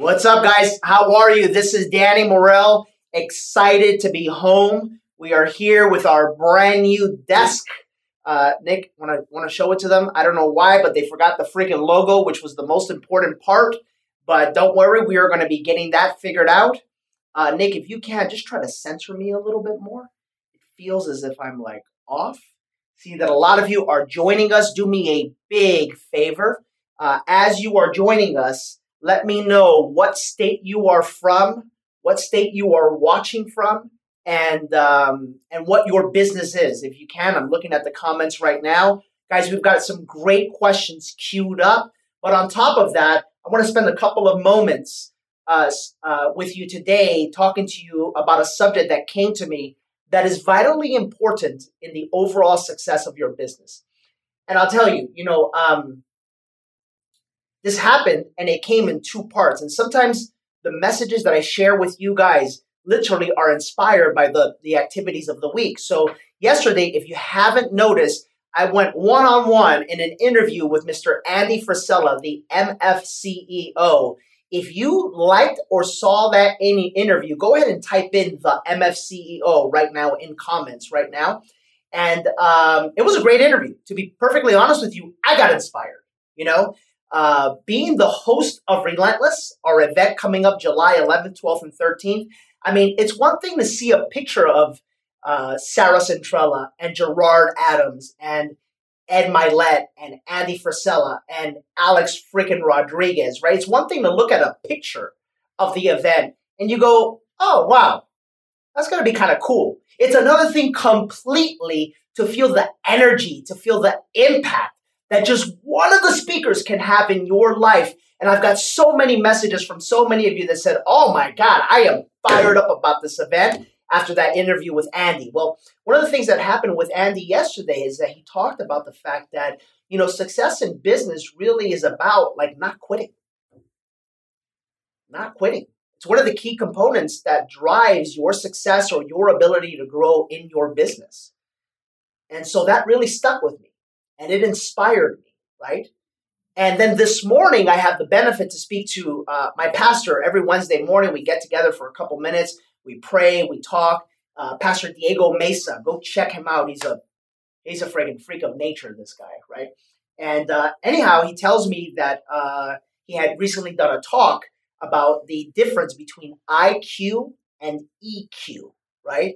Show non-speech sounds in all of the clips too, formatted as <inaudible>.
What's up, guys? How are you? This is Danny Morel. Excited to be home. We are here with our brand new desk. Uh, Nick, want to want to show it to them? I don't know why, but they forgot the freaking logo, which was the most important part. But don't worry, we are going to be getting that figured out. Uh, Nick, if you can, just try to censor me a little bit more. It feels as if I'm like off. See that a lot of you are joining us. Do me a big favor. Uh, as you are joining us, let me know what state you are from, what state you are watching from, and um, and what your business is. If you can, I'm looking at the comments right now, guys. We've got some great questions queued up. But on top of that, I want to spend a couple of moments uh, uh, with you today, talking to you about a subject that came to me that is vitally important in the overall success of your business. And I'll tell you, you know, um, this happened and it came in two parts. And sometimes the messages that I share with you guys literally are inspired by the, the activities of the week. So, yesterday, if you haven't noticed, I went one on one in an interview with Mr. Andy Frisella, the MF CEO. If you liked or saw that any interview, go ahead and type in the MF CEO right now in comments right now. And um, it was a great interview. To be perfectly honest with you, I got inspired. You know, uh, being the host of Relentless, our event coming up July 11th, 12th, and 13th. I mean, it's one thing to see a picture of uh, Sarah Centrella and Gerard Adams and Ed Mylett and Andy Frisella and Alex freaking Rodriguez, right? It's one thing to look at a picture of the event and you go, oh, wow, that's going to be kind of cool. It's another thing completely to feel the energy, to feel the impact that just one of the speakers can have in your life. And I've got so many messages from so many of you that said, Oh my God, I am fired up about this event after that interview with Andy. Well, one of the things that happened with Andy yesterday is that he talked about the fact that, you know, success in business really is about like not quitting. Not quitting. It's one of the key components that drives your success or your ability to grow in your business. And so that really stuck with me and it inspired me, right? And then this morning, I have the benefit to speak to uh, my pastor every Wednesday morning. We get together for a couple minutes, we pray, we talk. Uh, pastor Diego Mesa, go check him out. He's a he's a friggin' freak of nature. This guy, right? And uh, anyhow, he tells me that uh, he had recently done a talk about the difference between IQ and EQ, right?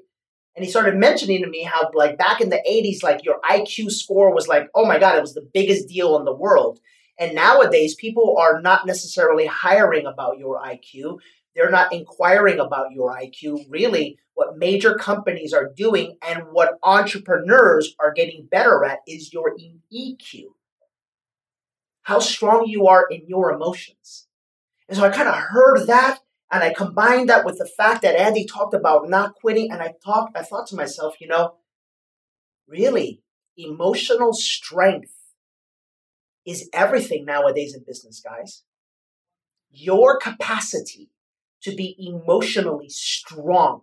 And he started mentioning to me how like back in the 80s like your iq score was like oh my god it was the biggest deal in the world. And nowadays people are not necessarily hiring about your iq they're not inquiring about your iq really what major companies are doing and what entrepreneurs are getting better at is your eq how strong you are in your emotions. And so i kind of heard that and I combined that with the fact that Andy talked about not quitting. And I thought, I thought to myself, you know, really, emotional strength is everything nowadays in business, guys. Your capacity to be emotionally strong,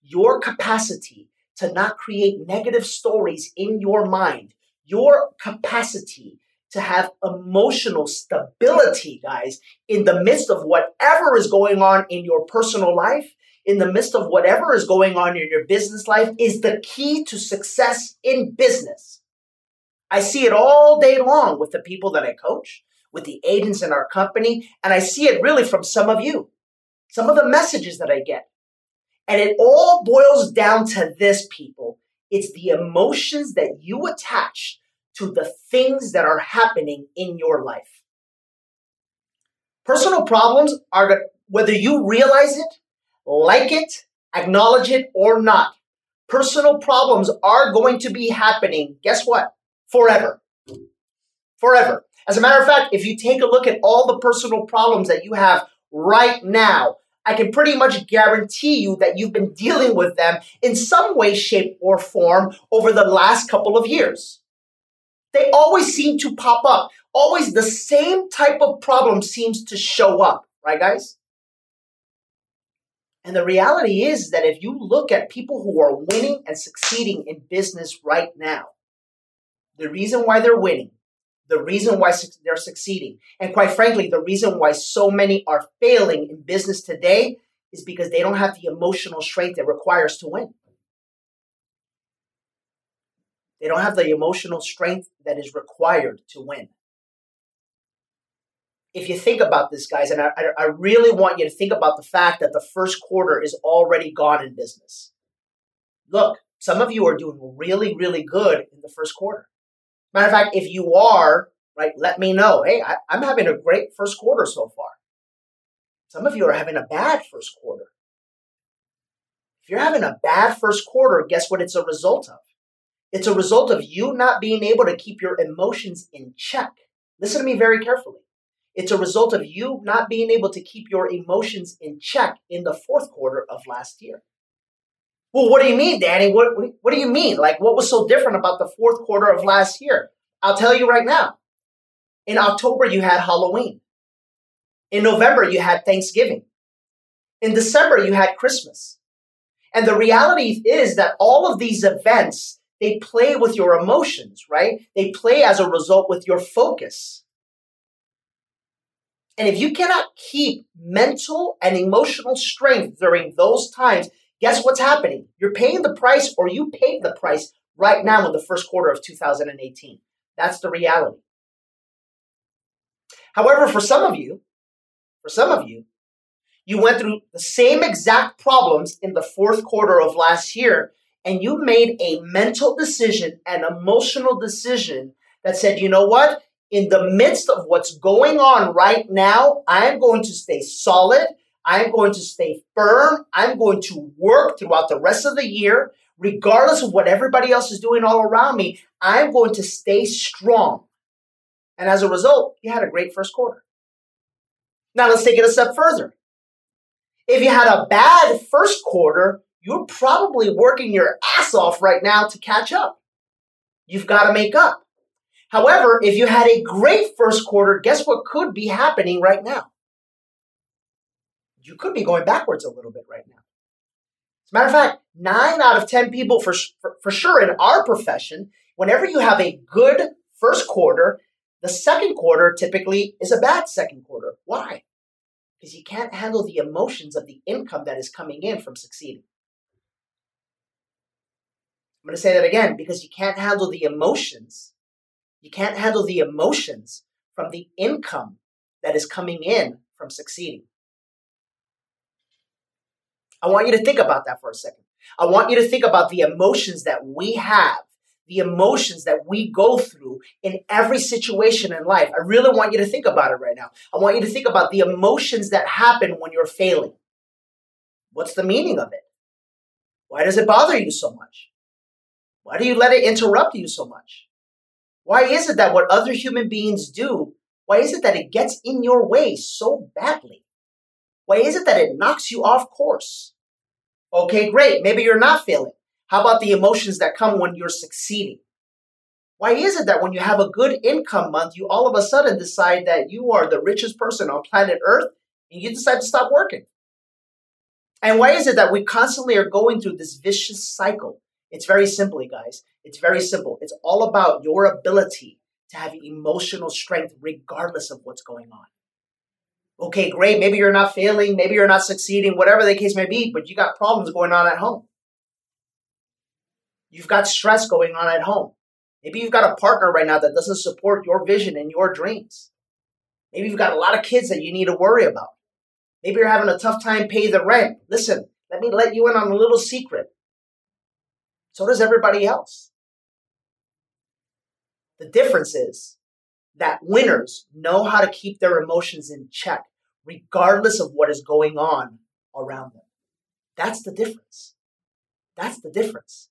your capacity to not create negative stories in your mind, your capacity to have emotional stability, guys, in the midst of whatever is going on in your personal life, in the midst of whatever is going on in your business life, is the key to success in business. I see it all day long with the people that I coach, with the agents in our company, and I see it really from some of you, some of the messages that I get. And it all boils down to this, people. It's the emotions that you attach to the things that are happening in your life. Personal problems are whether you realize it, like it, acknowledge it, or not. Personal problems are going to be happening, guess what? Forever. Forever. As a matter of fact, if you take a look at all the personal problems that you have right now, I can pretty much guarantee you that you've been <laughs> dealing with them in some way, shape, or form over the last couple of years they always seem to pop up. Always the same type of problem seems to show up, right, guys? And the reality is that if you look at people who are winning and succeeding in business right now, the reason why they're winning the reason why they're succeeding, and quite frankly, the reason why so many are failing in business today is because they don't have the emotional strength it requires to win. They don't have the emotional strength that is required to win. If you think about this, guys, and I, I really want you to think about the fact that the first quarter is already gone in business. Look, some of you are doing really, really good in the first quarter. Matter of fact, if you are, right, let me know. Hey, I, I'm having a great first quarter so far. Some of you are having a bad first quarter. If you're having a bad first quarter, guess what it's a result of? It's a result of you not being able to keep your emotions in check. Listen to me very carefully. It's a result of you not being able to keep your emotions in check in the fourth quarter of last year. Well, what do you mean, Danny? What, what do you mean? Like, what was so different about the fourth quarter of last year? I'll tell you right now. In October, you had Halloween. In November, you had Thanksgiving. In December, you had Christmas. And the reality is that all of these events, they play with your emotions, right? They play as a result with your focus. And if you cannot keep mental and emotional strength during those times, guess what's happening? You're paying the price or you paid the price right now in the first quarter of 2018. That's the reality. However, for some of you, for some of you, you went through the same exact problems in the fourth quarter of last year, and you made a mental decision, an emotional decision that said, you know what? In the midst of what's going on right now, I'm going to stay solid. I'm going to stay firm. I'm going to work throughout the rest of the year, regardless of what everybody else is doing all around me. I'm going to stay strong. And as a result, you had a great first quarter. Now let's take it a step further. If you had a bad first quarter, you're probably working your ass off right now to catch up. You've got to make up. However, if you had a great first quarter, guess what could be happening right now? You could be going backwards a little bit right now. As a matter of fact, nine out of 10 people, for, for, for sure in our profession, whenever you have a good first quarter, the second quarter typically is a bad second quarter. Why? Because you can't handle the emotions of the income that is coming in from succeeding. I'm going to say that again because you can't handle the emotions. You can't handle the emotions from the income that is coming in from succeeding. I want you to think about that for a second. I want you to think about the emotions that we have the emotions that we go through in every situation in life. I really want you to think about it right now. I want you to think about the emotions that happen when you're failing. What's the meaning of it? Why does it bother you so much? Why do you let it interrupt you so much? Why is it that what other human beings do, why is it that it gets in your way so badly? Why is it that it knocks you off course? Okay, great. Maybe you're not failing. How about the emotions that come when you're succeeding? Why is it that when you have a good income month, you all of a sudden decide that you are the richest person on planet Earth and you decide to stop working? And why is it that we constantly are going through this vicious cycle? It's very simple, guys. It's very simple. It's all about your ability to have emotional strength regardless of what's going on. Okay, great. Maybe you're not failing. Maybe you're not succeeding, whatever the case may be, but you got problems going on at home. You've got stress going on at home. Maybe you've got a partner right now that doesn't support your vision and your dreams. Maybe you've got a lot of kids that you need to worry about. Maybe you're having a tough time paying the rent. Listen, let me let you in on a little secret. So does everybody else. The difference is that winners know how to keep their emotions in check, regardless of what is going on around them. That's the difference. That's the difference.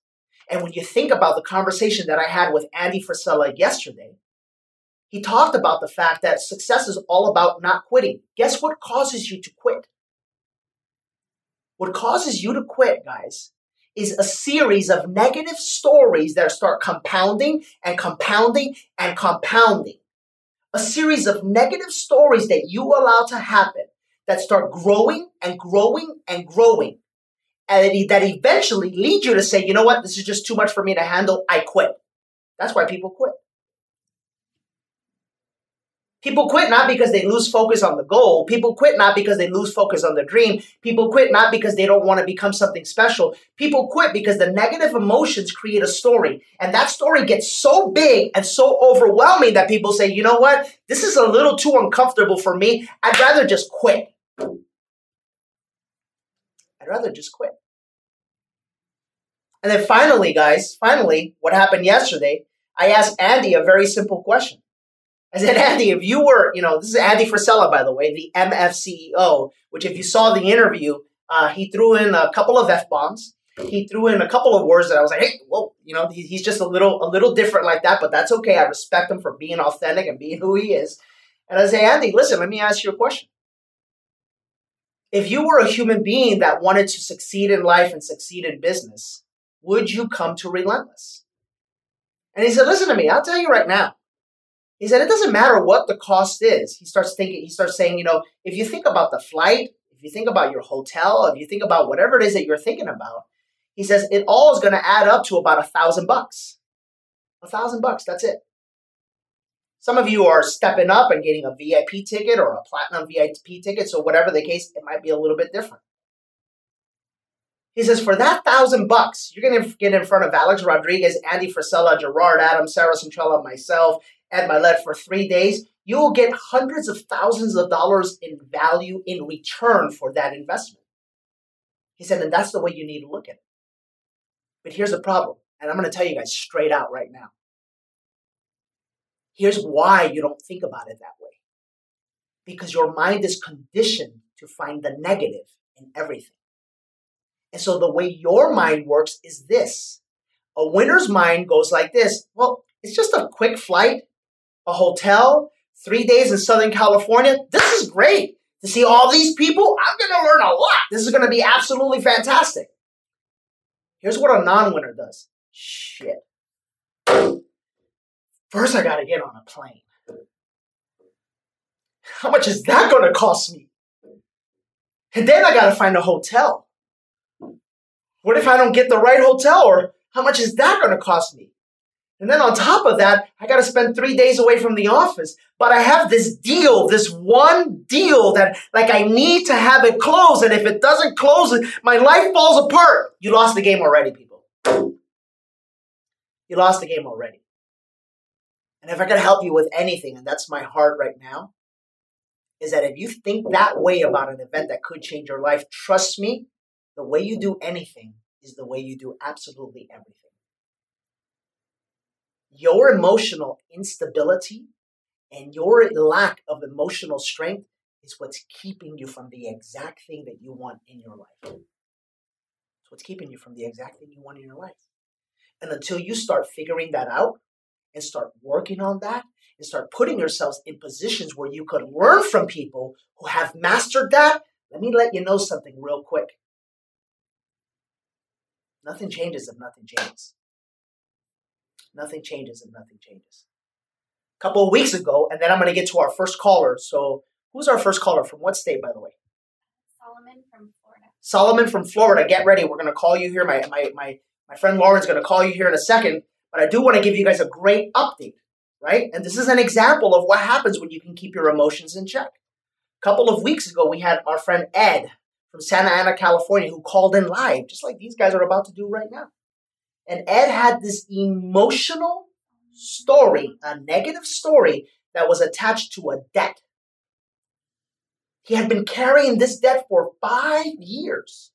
And when you think about the conversation that I had with Andy Frisella yesterday, he talked about the fact that success is all about not quitting. Guess what causes you to quit? What causes you to quit, guys, is a series of negative stories that start compounding and compounding and compounding. A series of negative stories that you allow to happen that start growing and growing and growing and that eventually lead you to say, you know what, this is just too much for me to handle. I quit. That's why people quit. People quit not because they lose focus on the goal. People quit not because they lose focus on the dream. People quit not because they don't want to become something special. People quit because the negative emotions create a story. And that story gets so big and so overwhelming that people say, you know what? This is a little too uncomfortable for me. I'd rather just quit. I'd rather just quit. And then finally, guys, finally, what happened yesterday, I asked Andy a very simple question. I said, Andy, if you were, you know, this is Andy Frisella, by the way, the MF CEO, which if you saw the interview, uh, he threw in a couple of F bombs. He threw in a couple of words that I was like, hey, well, you know, he, he's just a little, a little different like that, but that's okay. I respect him for being authentic and being who he is. And I say, Andy, listen, let me ask you a question. If you were a human being that wanted to succeed in life and succeed in business, would you come to Relentless? And he said, listen to me, I'll tell you right now he said, it doesn't matter what the cost is. He starts thinking, he starts saying, you know, if you think about the flight, if you think about your hotel, if you think about whatever it is that you're thinking about, he says it all is going to add up to about a thousand bucks. A thousand bucks, that's it. Some of you are stepping up and getting a VIP ticket or a platinum VIP ticket, so whatever the case, it might be a little bit different. He says, for that thousand bucks, you're going to get in front of Alex Rodriguez, Andy Frisella, Gerard Adams, Sarah Centrella, myself, Ed Mylett for three days, you will get hundreds of thousands of dollars in value in return for that investment. He said, and that's the way you need to look at it. But here's the problem, and I'm going to tell you guys straight out right now. Here's why you don't think about it that way. Because your mind is conditioned to find the negative in everything. And so the way your mind works is this. A winner's mind goes like this. Well, it's just a quick flight a hotel, three days in Southern California. This is great. To see all these people, I'm going to learn a lot. This is going to be absolutely fantastic. Here's what a non winner does shit. First, I got to get on a plane. How much is that going to cost me? And then I got to find a hotel. What if I don't get the right hotel? Or how much is that going to cost me? And then on top of that, I got to spend three days away from the office. But I have this deal, this one deal that like I need to have it close. And if it doesn't close, my life falls apart. You lost the game already, people. You lost the game already. And if I can help you with anything, and that's my heart right now, is that if you think that way about an event that could change your life, trust me, the way you do anything is the way you do absolutely everything your emotional instability and your lack of emotional strength is what's keeping you from the exact thing that you want in your life. It's what's keeping you from the exact thing you want in your life. And until you start figuring that out and start working on that and start putting yourselves in positions where you could learn from people who have mastered that, let me let you know something real quick. Nothing changes if nothing changes nothing changes and nothing changes. A couple of weeks ago, and then I'm going to get to our first caller. So, who's our first caller? From what state, by the way? Solomon from Florida. Solomon from Florida. Get ready. We're going to call you here. My, my, my, my friend Lauren's going to call you here in a second. But I do want to give you guys a great update, right? And this is an example of what happens when you can keep your emotions in check. A couple of weeks ago, we had our friend Ed from Santa Ana, California, who called in live, just like these guys are about to do right now. And Ed had this emotional story, a negative story that was attached to a debt. He had been carrying this debt for five years.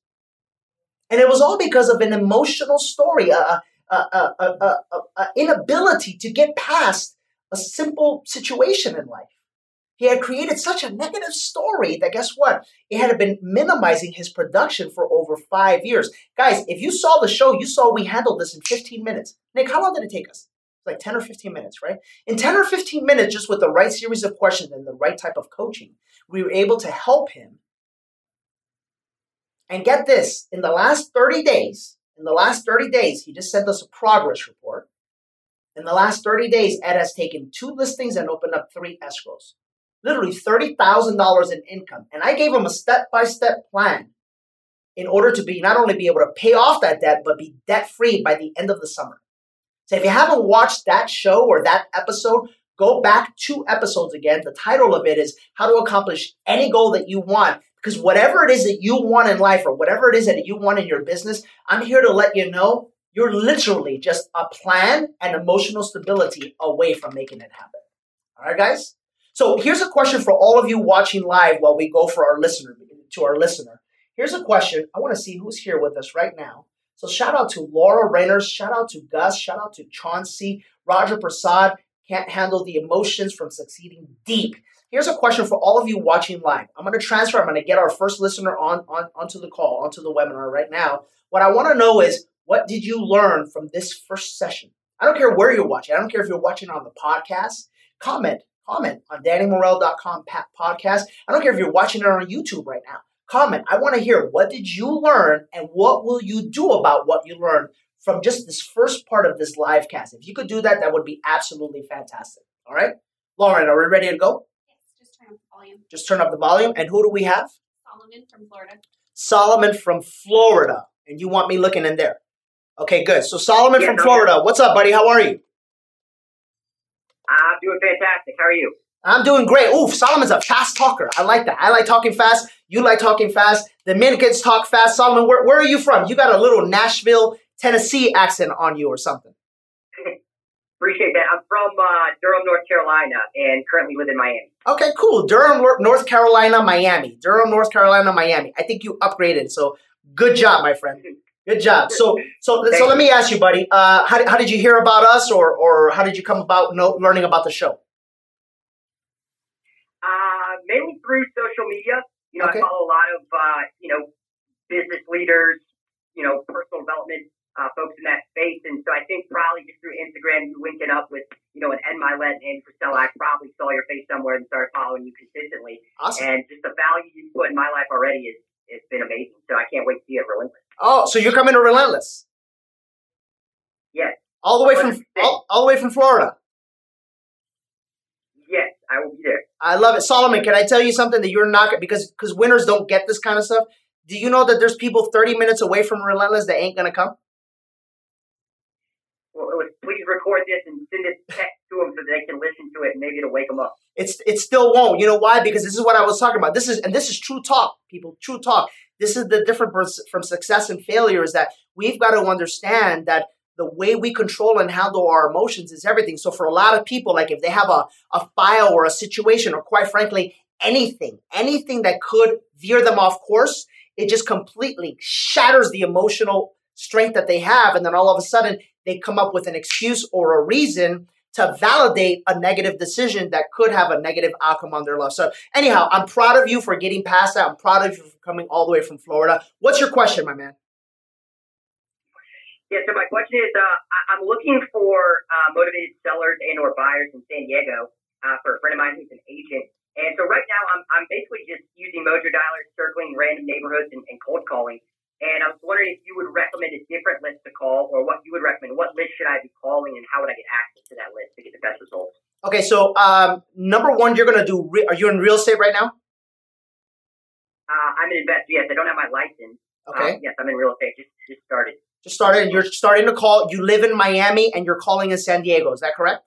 And it was all because of an emotional story, a, a, a, a, inability to get past a simple situation in life. He had created such a negative story that guess what? It had been minimizing his production for over five years. Guys, if you saw the show, you saw we handled this in 15 minutes. Nick, how long did it take us? Like 10 or 15 minutes, right? In 10 or 15 minutes, just with the right series of questions and the right type of coaching, we were able to help him. And get this, in the last 30 days, in the last 30 days, he just sent us a progress report. In the last 30 days, Ed has taken two listings and opened up three escrows literally $30,000 in income. And I gave him a step by step plan in order to be not only be able to pay off that debt, but be debt free by the end of the summer. So if you haven't watched that show or that episode, Go back two episodes again. The title of it is How to Accomplish Any Goal That You Want. Because whatever it is that you want in life or whatever it is that you want in your business, I'm here to let you know you're literally just a plan and emotional stability away from making it happen. All right, guys? So here's a question for all of you watching live while we go for our listener to our listener. Here's a question. I want to see who's here with us right now. So shout out to Laura Reyners, shout out to Gus, shout out to Chauncey, Roger Prasad, can't handle the emotions from succeeding deep. Here's a question for all of you watching live. I'm going to transfer, I'm going to get our first listener on, on onto the call, onto the webinar right now. What I want to know is what did you learn from this first session? I don't care where you're watching. I don't care if you're watching on the podcast. Comment, comment on DannyMorel.com podcast. I don't care if you're watching it on YouTube right now. Comment. I want to hear what did you learn and what will you do about what you learned from just this first part of this live cast. If you could do that, that would be absolutely fantastic. All right? Lauren, are we ready to go? Yes, just turn up the volume. Just turn up the volume. And who do we have? Solomon from Florida. Solomon from Florida. And you want me looking in there? Okay, good. So Solomon yeah, from Florida, what's up, buddy? How are you? I'm doing fantastic. How are you? I'm doing great. Oof, Solomon's a fast talker. I like that. I like talking fast. You like talking fast. The Dominicans talk fast. Solomon, where, where are you from? You got a little Nashville, Tennessee accent on you or something. <laughs> Appreciate that. I'm from uh, Durham, North Carolina, and currently live in Miami. Okay, cool. Durham, North Carolina, Miami. Durham, North Carolina, Miami. I think you upgraded, so good job, my friend. <laughs> Good job. So, so, so let me ask you, buddy. Uh, how, how did you hear about us, or, or how did you come about know, learning about the show? Uh, mainly through social media. You know, okay. I follow a lot of uh, you know business leaders, you know, personal development uh, folks in that space, and so I think probably just through Instagram, you linking up with you know an Ed Mylett and Andy Frisella, I probably saw your face somewhere and started following you consistently. Awesome. And just the value you put in my life already is it's been amazing. So I can't wait to see it relentless. Oh, so you're coming to Relentless? Yes. All the way from all, all, the way from Florida. Yes, I will be there. I love it, Solomon. Can I tell you something that you're not because because winners don't get this kind of stuff? Do you know that there's people 30 minutes away from Relentless that ain't gonna come? Well, please record this and send it text to them so they can listen to it and maybe it'll wake them up. It's it still won't. You know why? Because this is what I was talking about. This is and this is true talk, people. True talk. This is the difference from success and failure is that we've got to understand that the way we control and handle our emotions is everything. So for a lot of people, like if they have a, a file or a situation, or quite frankly, anything, anything that could veer them off course, it just completely shatters the emotional strength that they have. And then all of a sudden they come up with an excuse or a reason to validate a negative decision that could have a negative outcome on their life. So, anyhow, I'm proud of you for getting past that. I'm proud of you for coming all the way from Florida. What's your question, my man? Yeah, so my question is, uh, I'm looking for uh, motivated sellers and or buyers in San Diego uh, for a friend of mine who's an agent. And so right now, I'm, I'm basically just using Mojo Dialers, circling random neighborhoods and, and cold calling. And I was wondering if you would recommend a different list to call or what you would recommend. What list should I be calling and how would I get access to that list to get the best results? Okay, so um, number one, you're going to do, re- are you in real estate right now? Uh, I'm an investor, yes. I don't have my license. Okay. Um, yes, I'm in real estate. Just, just started. Just started, and you're starting to call. You live in Miami and you're calling in San Diego. Is that correct?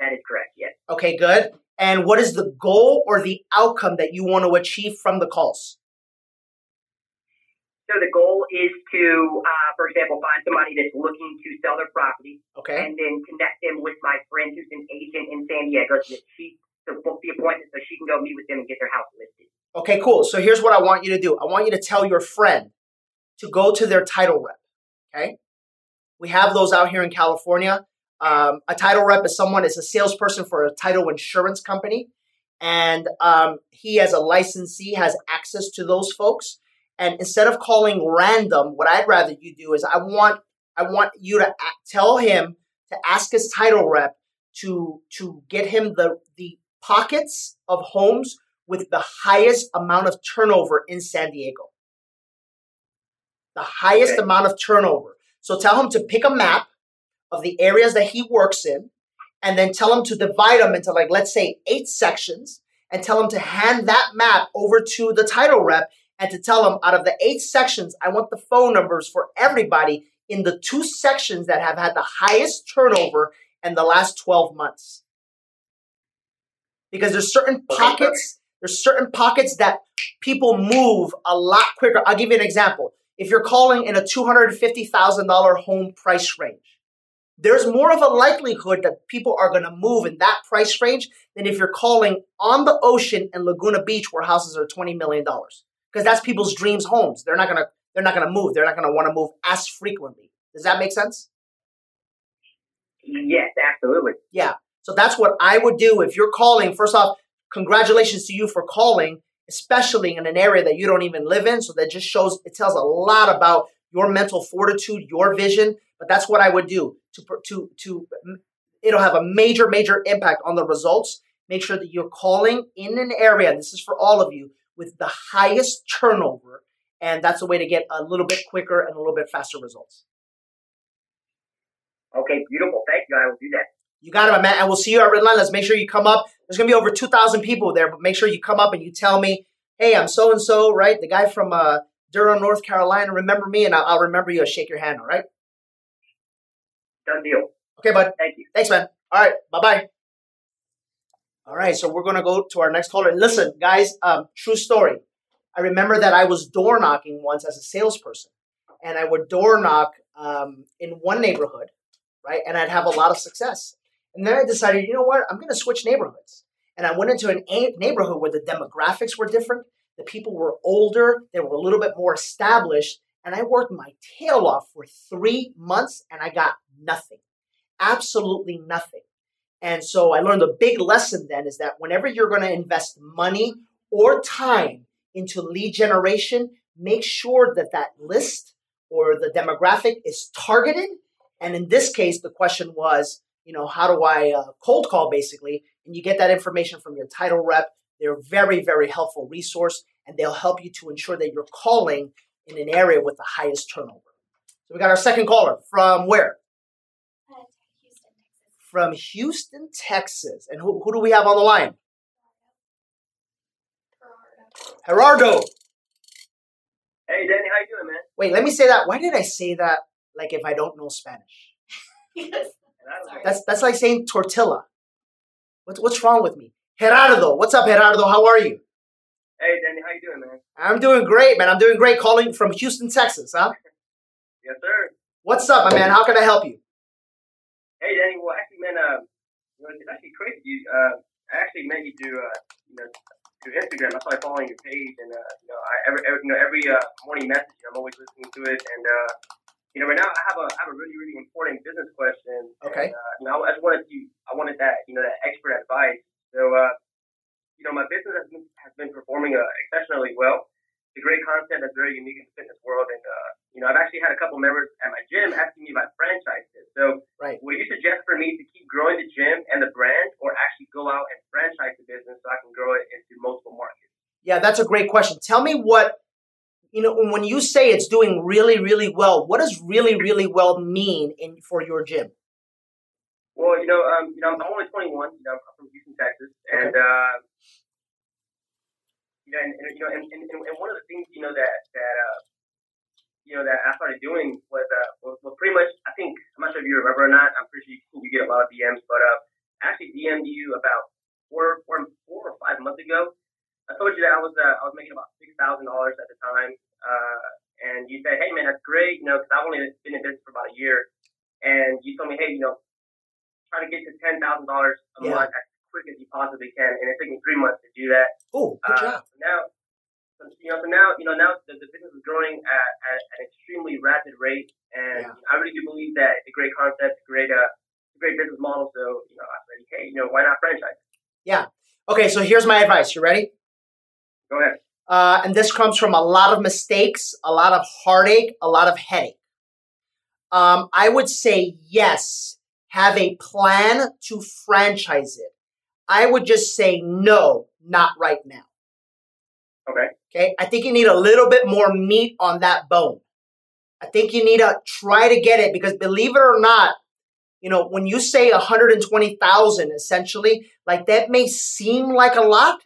That is correct, yes. Okay, good. And what is the goal or the outcome that you want to achieve from the calls? So the goal is to, uh, for example, find somebody that's looking to sell their property, okay, and then connect them with my friend who's an agent in San Diego, so she to book the appointment so she can go meet with them and get their house listed. Okay, cool. So here's what I want you to do. I want you to tell your friend to go to their title rep. Okay, we have those out here in California. Um, a title rep is someone is a salesperson for a title insurance company, and um, he, as a licensee, has access to those folks. And instead of calling random, what I'd rather you do is I want I want you to tell him to ask his title rep to to get him the the pockets of homes with the highest amount of turnover in San Diego. The highest okay. amount of turnover. So tell him to pick a map of the areas that he works in and then tell him to divide them into like let's say eight sections and tell him to hand that map over to the title rep and to tell them out of the eight sections, I want the phone numbers for everybody in the two sections that have had the highest turnover in the last 12 months. Because there's certain pockets, there's certain pockets that people move a lot quicker. I'll give you an example. If you're calling in a $250,000 home price range, there's more of a likelihood that people are going to move in that price range than if you're calling on the ocean in Laguna Beach where houses are $20 million. Because that's people's dreams homes. They're not going to they're not to move. They're not going to want to move as frequently. Does that make sense? Yes, absolutely. Yeah. So that's what I would do if you're calling. First off, congratulations to you for calling, especially in an area that you don't even live in. So that just shows, it tells a lot about your mental fortitude, your vision. But that's what I would do to, to, to, it'll have a major, major impact on the results. Make sure that you're calling in an area, this is for all of you, with the highest turnover. And that's a way to get a little bit quicker and a little bit faster results. Okay, beautiful. Thank you. I will do that. You got it, my man. And we'll see you at Redline. Let's make sure you come up. There's going to be over 2,000 people there, but make sure you come up and you tell me, hey, I'm so and so, right? The guy from uh, Durham, North Carolina, remember me, and I'll, I'll remember you. I'll shake your hand, all right? Done deal. Okay, bud. Thank you. Thanks, man. All right, bye bye. All right, so we're going to go to our next caller. And listen, guys, um, true story. I remember that I was door knocking once as a salesperson, and I would door knock um, in one neighborhood, right? And I'd have a lot of success. And then I decided, you know what? I'm going to switch neighborhoods. And I went into an a- neighborhood where the demographics were different. The people were older. They were a little bit more established. And I worked my tail off for three months and I got nothing. Absolutely nothing. And so I learned a big lesson then is that whenever you're going to invest money or time into lead generation, make sure that that list or the demographic is targeted. And in this case, the question was, you know, how do I uh, cold call basically? And you get that information from your title rep. They're a very, very helpful resource and they'll help you to ensure that you're calling in an area with the highest turnover. So we got our second caller from where? Houston, Texas. From Houston, Texas. And who, who do we have on the line? Gerardo. Gerardo. Hey, Danny, how you doing, man? Wait, let me say that. Why did I say that like if I don't know Spanish? <laughs> Yes. That's that's like saying tortilla. What's what's wrong with me? Gerardo, what's up, Gerardo? How are you? Hey, Danny, how you doing, man? I'm doing great, man. I'm doing great. Calling from Houston, Texas, huh? <laughs> Yes, sir. What's up, my man? How can I help you? Hey, Danny. Well, actually, man, uh, you know, it's actually crazy. You, uh, I actually met you through, uh, you know, through Instagram. I started following your page, and uh, you know, I every, every you know every uh, morning message, I'm always listening to it, and uh, you know, right now I have a I have a really really important business question. Okay. And, uh, you know, I just wanted to I wanted that you know that expert advice. So, uh, you know, my business has been has been performing uh, exceptionally well. It's a great concept that's very unique in the fitness world, and uh, you know, I've actually had a couple members at my gym asking me if I franchise it. So, Right. would you suggest for me to keep growing the gym and the brand, or actually go out and franchise the business so I can grow it into multiple markets? Yeah, that's a great question. Tell me what you know when you say it's doing really, really well. What does really, really well mean in for your gym? Well, you know, um, you know, I'm only 21. You know, I'm from Houston, Texas, and uh, you know, and, and you know, and, and, and one of the things you know that that uh, you know that I started doing was uh, was, was pretty much. I think I'm not sure if you remember or not. I'm pretty sure you, you get a lot of DMs, but uh, I actually DM'd you about four, four, four or five months ago. I told you that I was uh, I was making about six thousand dollars at the time, uh, and you said, "Hey man, that's great," you know, because I've only been in business for about a year, and you told me, "Hey, you know, try to get to ten thousand dollars a Yeah. month as quick as you possibly can," and it took me three months to do that. Oh, good Uh, job. so now, so, you know, so now, you know, now the, business is growing at, at an extremely rapid rate, and Yeah. I really do believe that it's a great concept, great, uh, great business model. So, you know, I said, hey, you know, why not franchise? Yeah. Okay, so here's my advice. You ready? Go ahead. Uh, and this comes from a lot of mistakes, a lot of heartache, a lot of headache. Um, I would say yes, have a plan to franchise it. I would just say no, not right now. Okay. Okay. I think you need a little bit more meat on that bone. I think you need to try to get it because believe it or not, you know, when you say 120,000 essentially, like that may seem like a lot.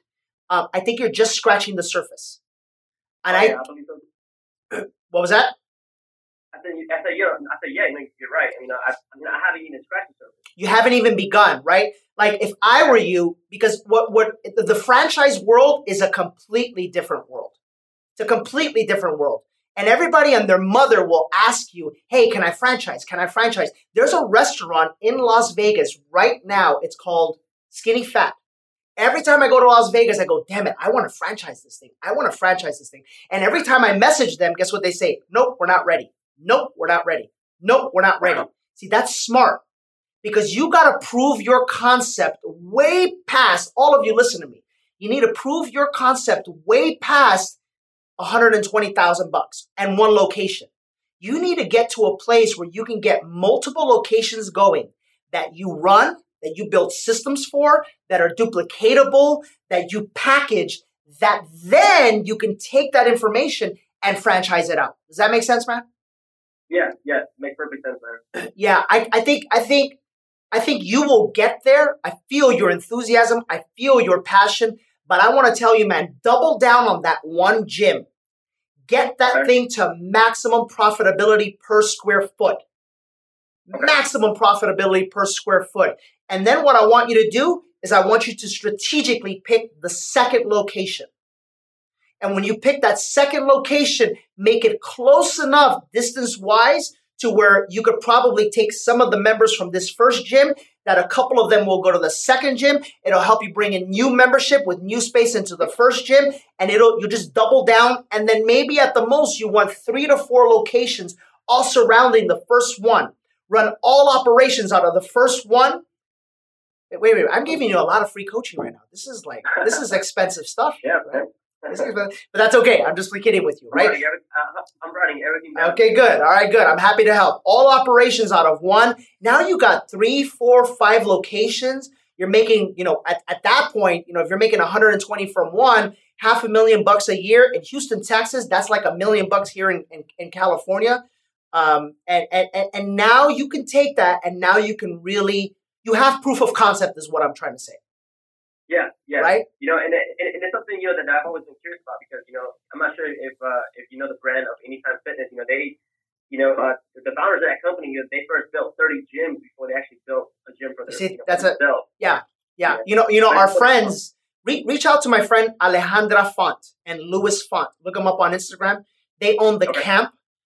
Um, I think you're just scratching the surface. And Oh, I, yeah, I so. <clears throat> what was that? I said, I said, yeah, I said, yeah, you're right. I mean, I, I, mean, I haven't even scratched the surface. You haven't even begun, right? Like if I were you, because what what the franchise world is a completely different world. It's a completely different world. And everybody and their mother will ask you, hey, can I franchise? Can I franchise? There's a restaurant in Las Vegas right now. It's called Skinny Fat. Every time I go to Las Vegas, I go, damn it, I want to franchise this thing. I want to franchise this thing. And every time I message them, guess what they say? Nope, we're not ready. Nope, we're not ready. Nope, we're not ready. See, that's smart because you got to prove your concept way past all of you. Listen to me. You need to prove your concept way past 120,000 bucks and one location. You need to get to a place where you can get multiple locations going that you run, that you build systems for, that are duplicatable, that you package, that then you can take that information and franchise it out. Does that make sense, man? Yeah, yeah, makes perfect sense, man. Yeah, I, I think I think I think you will get there. I feel your enthusiasm. I feel your passion. But I want to tell you, man, double down on that one gym. Get that okay. thing to maximum profitability per square foot. Okay. Maximum profitability per square foot. And then what I want you to do is I want you to strategically pick the second location. And when you pick that second location, make it close enough distance wise to where you could probably take some of the members from this first gym that a couple of them will go to the second gym. It'll help you bring in new membership with new space into the first gym and it'll, you just double down. And then maybe at the most you want three to four locations all surrounding the first one. Run all operations out of the first one. Wait, wait, wait. I'm giving you a lot of free coaching right now. This is like, this is expensive stuff. Yeah. Right? But that's okay. I'm just kidding with you, right? I'm writing, uh, I'm writing everything down. Okay, good. All right, good. I'm happy to help. All operations out of one. Now you got three, four, five locations. You're making, you know, at, at that point, you know, if you're making 120 from one, half a million bucks a year in Houston, Texas, that's like a million bucks here in, in, in California. Um, and, and, and now you can take that and now you can really, you have proof of concept is what I'm trying to say. Yeah, yeah. Right? You know, and, it, and it's something, you know, that I've always been curious about because, you know, I'm not sure if uh, if you know the brand of Anytime Fitness, you know, they, you know, uh, the founders of that company, you know, they first built 30 gyms before they actually built a gym for their, See, you know, that's a, yeah, yeah, yeah. You know, you know, our friends, re- reach out to my friend Alejandra Font and Louis Font. Look them up on Instagram. They own the okay. camp.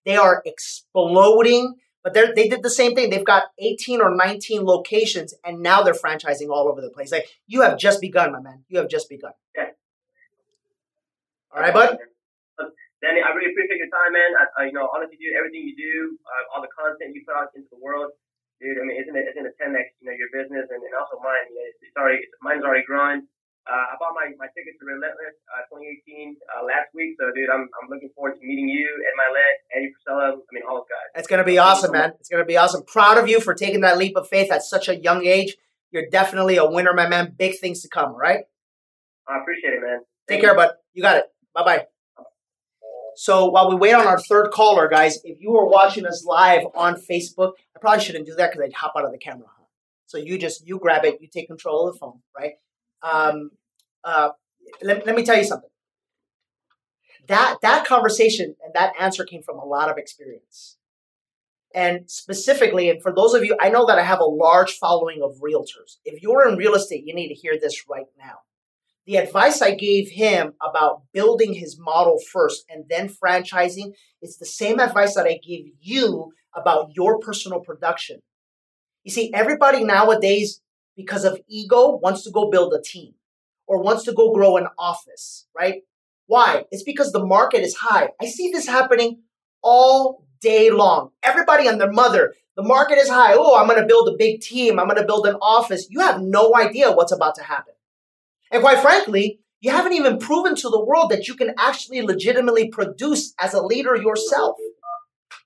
They are exploding. But they they did the same thing. They've got 18 or 19 locations, and now they're franchising all over the place. Like you have just begun, my man. You have just begun. Yeah. All right, bud. Danny, I really appreciate your time, man. I, I you know, honestly, do everything you do, uh, all the content you put out into the world, dude. I mean, isn't it, isn't it 10x, you know, your business and, and also mine. You know, it's already, mine's already growing. Uh, I bought my, my ticket to Relentless uh, 2018 uh, last week. So, dude, I'm, I'm looking forward to meeting you, Ed Mylett, Andy Frisella. I mean, all those guys. It's going to be awesome, man. It's going to be awesome. Proud of you for taking that leap of faith at such a young age. You're definitely a winner, my man. Big things to come, right? I appreciate it, man. Take care, bud. You got it. Bye bye. So while we wait on our third caller, guys, if you are watching us live on Facebook, I probably shouldn't do that because I'd hop out of the camera. So you just you grab it, you take control of the phone, right? Um, uh, let, let me tell you something. That that conversation and that answer came from a lot of experience. And specifically, and for those of you, I know that I have a large following of realtors. If you're in real estate, you need to hear this right now. The advice I gave him about building his model first and then franchising is the same advice that I give you about your personal production. You see, everybody nowadays, because of ego, wants to go build a team or wants to go grow an office, right? Why? It's because the market is high. I see this happening all day long. Everybody and their mother, the market is high. Oh, I'm going to build a big team. I'm going to build an office. You have no idea what's about to happen. And quite frankly, you haven't even proven to the world that you can actually legitimately produce as a leader yourself.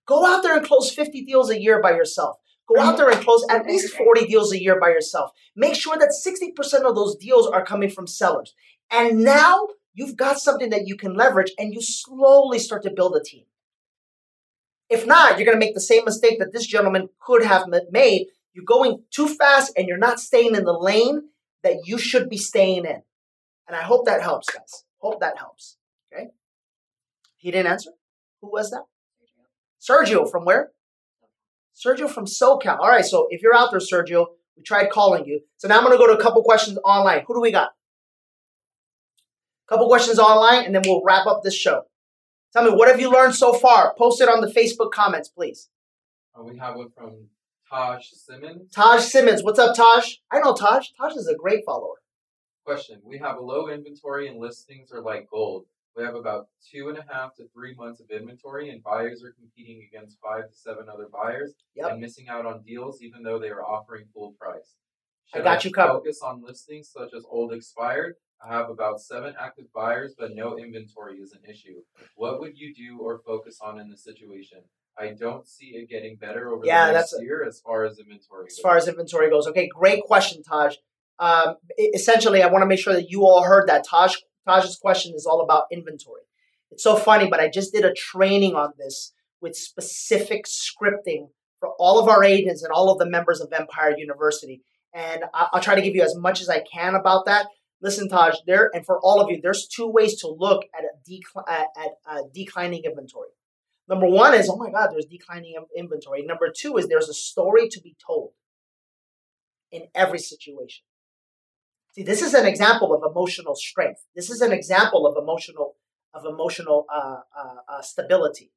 Go out there and close 50 deals a year by yourself. Go out there and close at least 40 deals a year by yourself. Make sure that 60% of those deals are coming from sellers. And now you've got something that you can leverage and you slowly start to build a team. If not, you're going to make the same mistake that this gentleman could have made. You're going too fast and you're not staying in the lane that you should be staying in. And I hope that helps, guys. Hope that helps. Okay. He didn't answer. Who was that? Sergio from where? Sergio from SoCal. All right, so if you're out there, Sergio, we tried calling you. So now I'm going to go to a couple questions online. Who do we got? Couple questions online, and then we'll wrap up this show. Tell me, what have you learned so far? Post it on the Facebook comments, please. Uh, we have one from Taj Simmons. Taj Simmons. What's up, Taj? I know Taj. Taj is a great follower. Question: We have a low inventory and listings are like gold. We have about two and a half to three months of inventory, and buyers are competing against five to seven other buyers Yep. and missing out on deals even though they are offering full price. I got you covered. Focus on listings such as old expired. I have about seven active buyers, but no inventory is an issue. What would you do or focus on in this situation? I don't see it getting better over Yeah, the next that's a- year as far as inventory. as far as inventory goes. Okay, great question, Taj. Um, essentially, I want to make sure that you all heard that Taj Taj's question is all about inventory. It's so funny, but I just did a training on this with specific scripting for all of our agents and all of the members of Empire University, and I'll try to give you as much as I can about that. Listen, Taj, there and for all of you, there's two ways to look at a at, at a declining inventory. Number one is, oh my God, there's declining inventory. Number two is there's a story to be told in every situation. See, this is an example of emotional strength. This is an example of emotional of emotional uh, uh, uh, stability.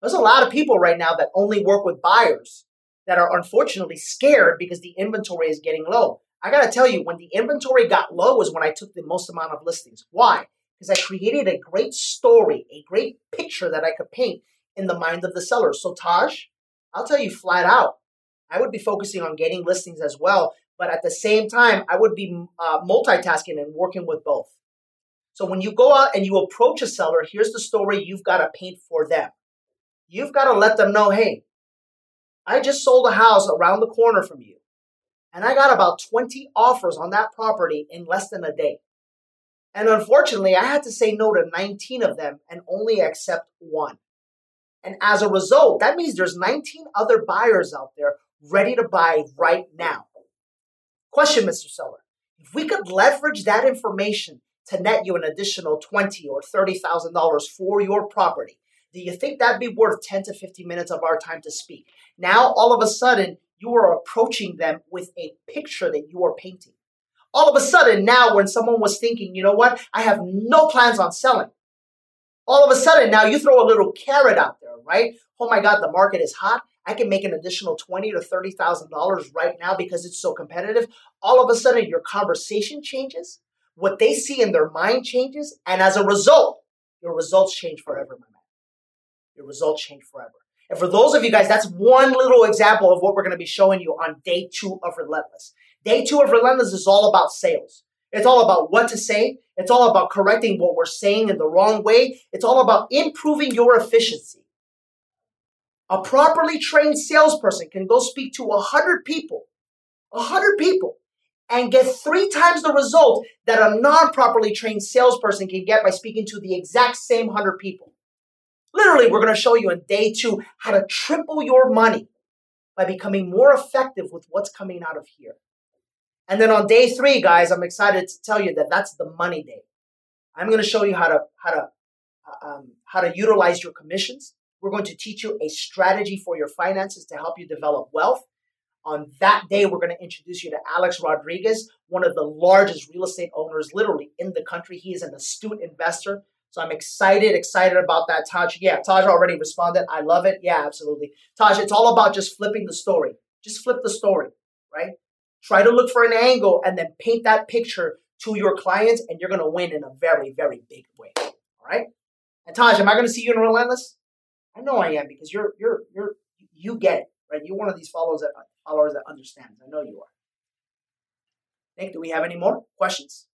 There's a lot of people right now that only work with buyers that are unfortunately scared because the inventory is getting low. I gotta tell you, when the inventory got low is when I took the most amount of listings. Why? Because I created a great story, a great picture that I could paint in the mind of the seller. So Taj, I'll tell you flat out, I would be focusing on getting listings as well, but at the same time, I would be uh, multitasking and working with both. So when you go out and you approach a seller, here's the story you've got to paint for them. You've got to let them know, hey, I just sold a house around the corner from you, and I got about 20 offers on that property in less than a day. And unfortunately, I had to say no to 19 of them and only accept one. And as a result, that means there's 19 other buyers out there ready to buy right now. Question, Mr. Seller. If we could leverage that information to net you an additional twenty or thirty thousand dollars for your property, do you think that'd be worth 10 to 15 minutes of our time to speak? Now, all of a sudden, you are approaching them with a picture that you are painting. All of a sudden, now when someone was thinking, you know what, I have no plans on selling. All of a sudden, now you throw a little carrot out there, right? Oh my God, the market is hot. I can make an additional twenty to thirty thousand dollars right now because it's so competitive. All of a sudden, your conversation changes, what they see in their mind changes, and as a result, your results change forever, my man. Your results change forever. And for those of you guys, that's one little example of what we're going to be showing you on day two of Relentless. Day two of Relentless is all about sales. It's all about what to say. It's all about correcting what we're saying in the wrong way. It's all about improving your efficiency. A properly trained salesperson can go speak to a hundred people, a hundred people, and get three times the result that a non-properly trained salesperson can get by speaking to the exact same hundred people. Literally, we're going to show you in day two how to triple your money by becoming more effective with what's coming out of here. And then on day three, guys, I'm excited to tell you that that's the money day. I'm going to show you how to how to uh, um, how to utilize your commissions. We're going to teach you a strategy for your finances to help you develop wealth. On that day, we're going to introduce you to Alex Rodriguez, one of the largest real estate owners literally in the country. He is an astute investor. So I'm excited, excited about that, Taj. Yeah, Taj already responded. I love it. Yeah, absolutely. Taj, it's all about just flipping the story. Just flip the story, right? Try to look for an angle and then paint that picture to your clients, and you're going to win in a very, very big way. All right? And Taj, am I going to see you in Relentless? I know I am because you're you're you're you get it, right? You're one of these followers that followers that understands. I know you are. Nick, do we have any more questions?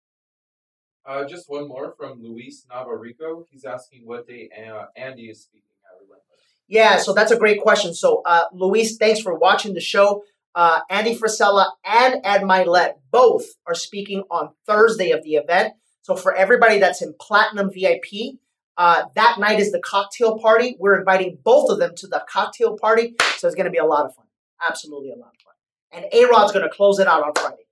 Uh, just one more from Luis Navarrico. He's asking what day uh, Andy is speaking at Relentless. Yeah, so that's a great question. So, uh, Luis, thanks for watching the show. Uh, Andy Frisella and Ed Mylett both are speaking on Thursday of the event. So, for everybody that's in Platinum VIP, uh, that night is the cocktail party. We're inviting both of them to the cocktail party. So, it's going to be a lot of fun. Absolutely a lot of fun. And A Rod's going to close it out on Friday.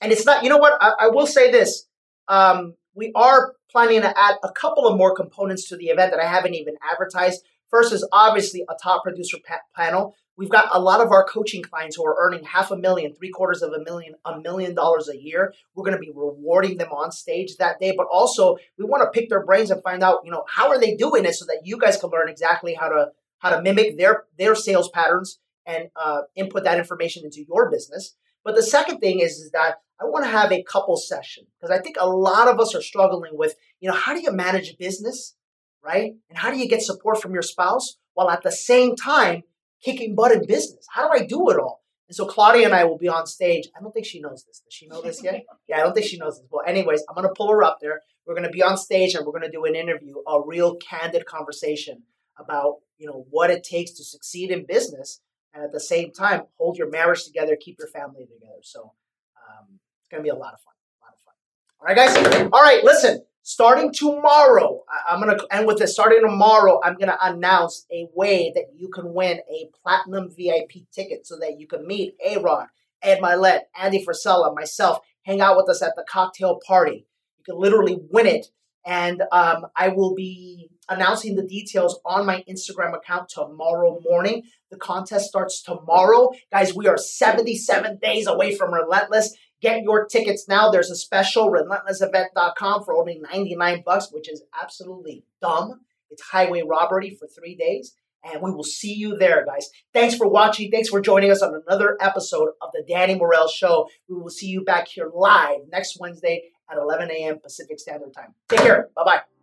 And it's not, you know what? I, I will say this. Um, we are planning to add a couple of more components to the event that I haven't even advertised. First is obviously a top producer pa- panel. We've got a lot of our coaching clients who are earning half a million, three quarters of a million, a million dollars a year. We're going to be rewarding them on stage that day, but also we want to pick their brains and find out, you know, how are they doing it so that you guys can learn exactly how to how to mimic their their sales patterns and uh, input that information into your business. But the second thing is, is that I want to have a couple session because I think a lot of us are struggling with, you know, how do you manage a business, right? And how do you get support from your spouse while at the same time kicking butt in business? How do I do it all? And so Claudia and I will be on stage. I don't think she knows this. Does she know this yet? <laughs> yeah, I don't think she knows this. Well, anyways, I'm going to pull her up there. We're going to be on stage and we're going to do an interview, a real candid conversation about, you know, what it takes to succeed in business and at the same time hold your marriage together, keep your family together. So um, it's gonna be a lot of fun. A lot of fun. All right, guys. All right, listen. Starting tomorrow, I'm gonna end with this. Starting tomorrow, I'm gonna announce a way that you can win a platinum VIP ticket so that you can meet A Rod, Ed Mylett, Andy Frisella, myself, hang out with us at the cocktail party. You can literally win it and um, I will be announcing the details on my Instagram account tomorrow morning. The contest starts tomorrow. Guys, we are 77 days away from Relentless. Get your tickets now. There's a special, relentlessevent.com for only 99 bucks, which is absolutely dumb. It's highway robbery for three days. And we will see you there, guys. Thanks for watching. Thanks for joining us on another episode of the Danny Morel Show. We will see you back here live next Wednesday at 11 a.m. Pacific Standard Time. Take care. Bye bye.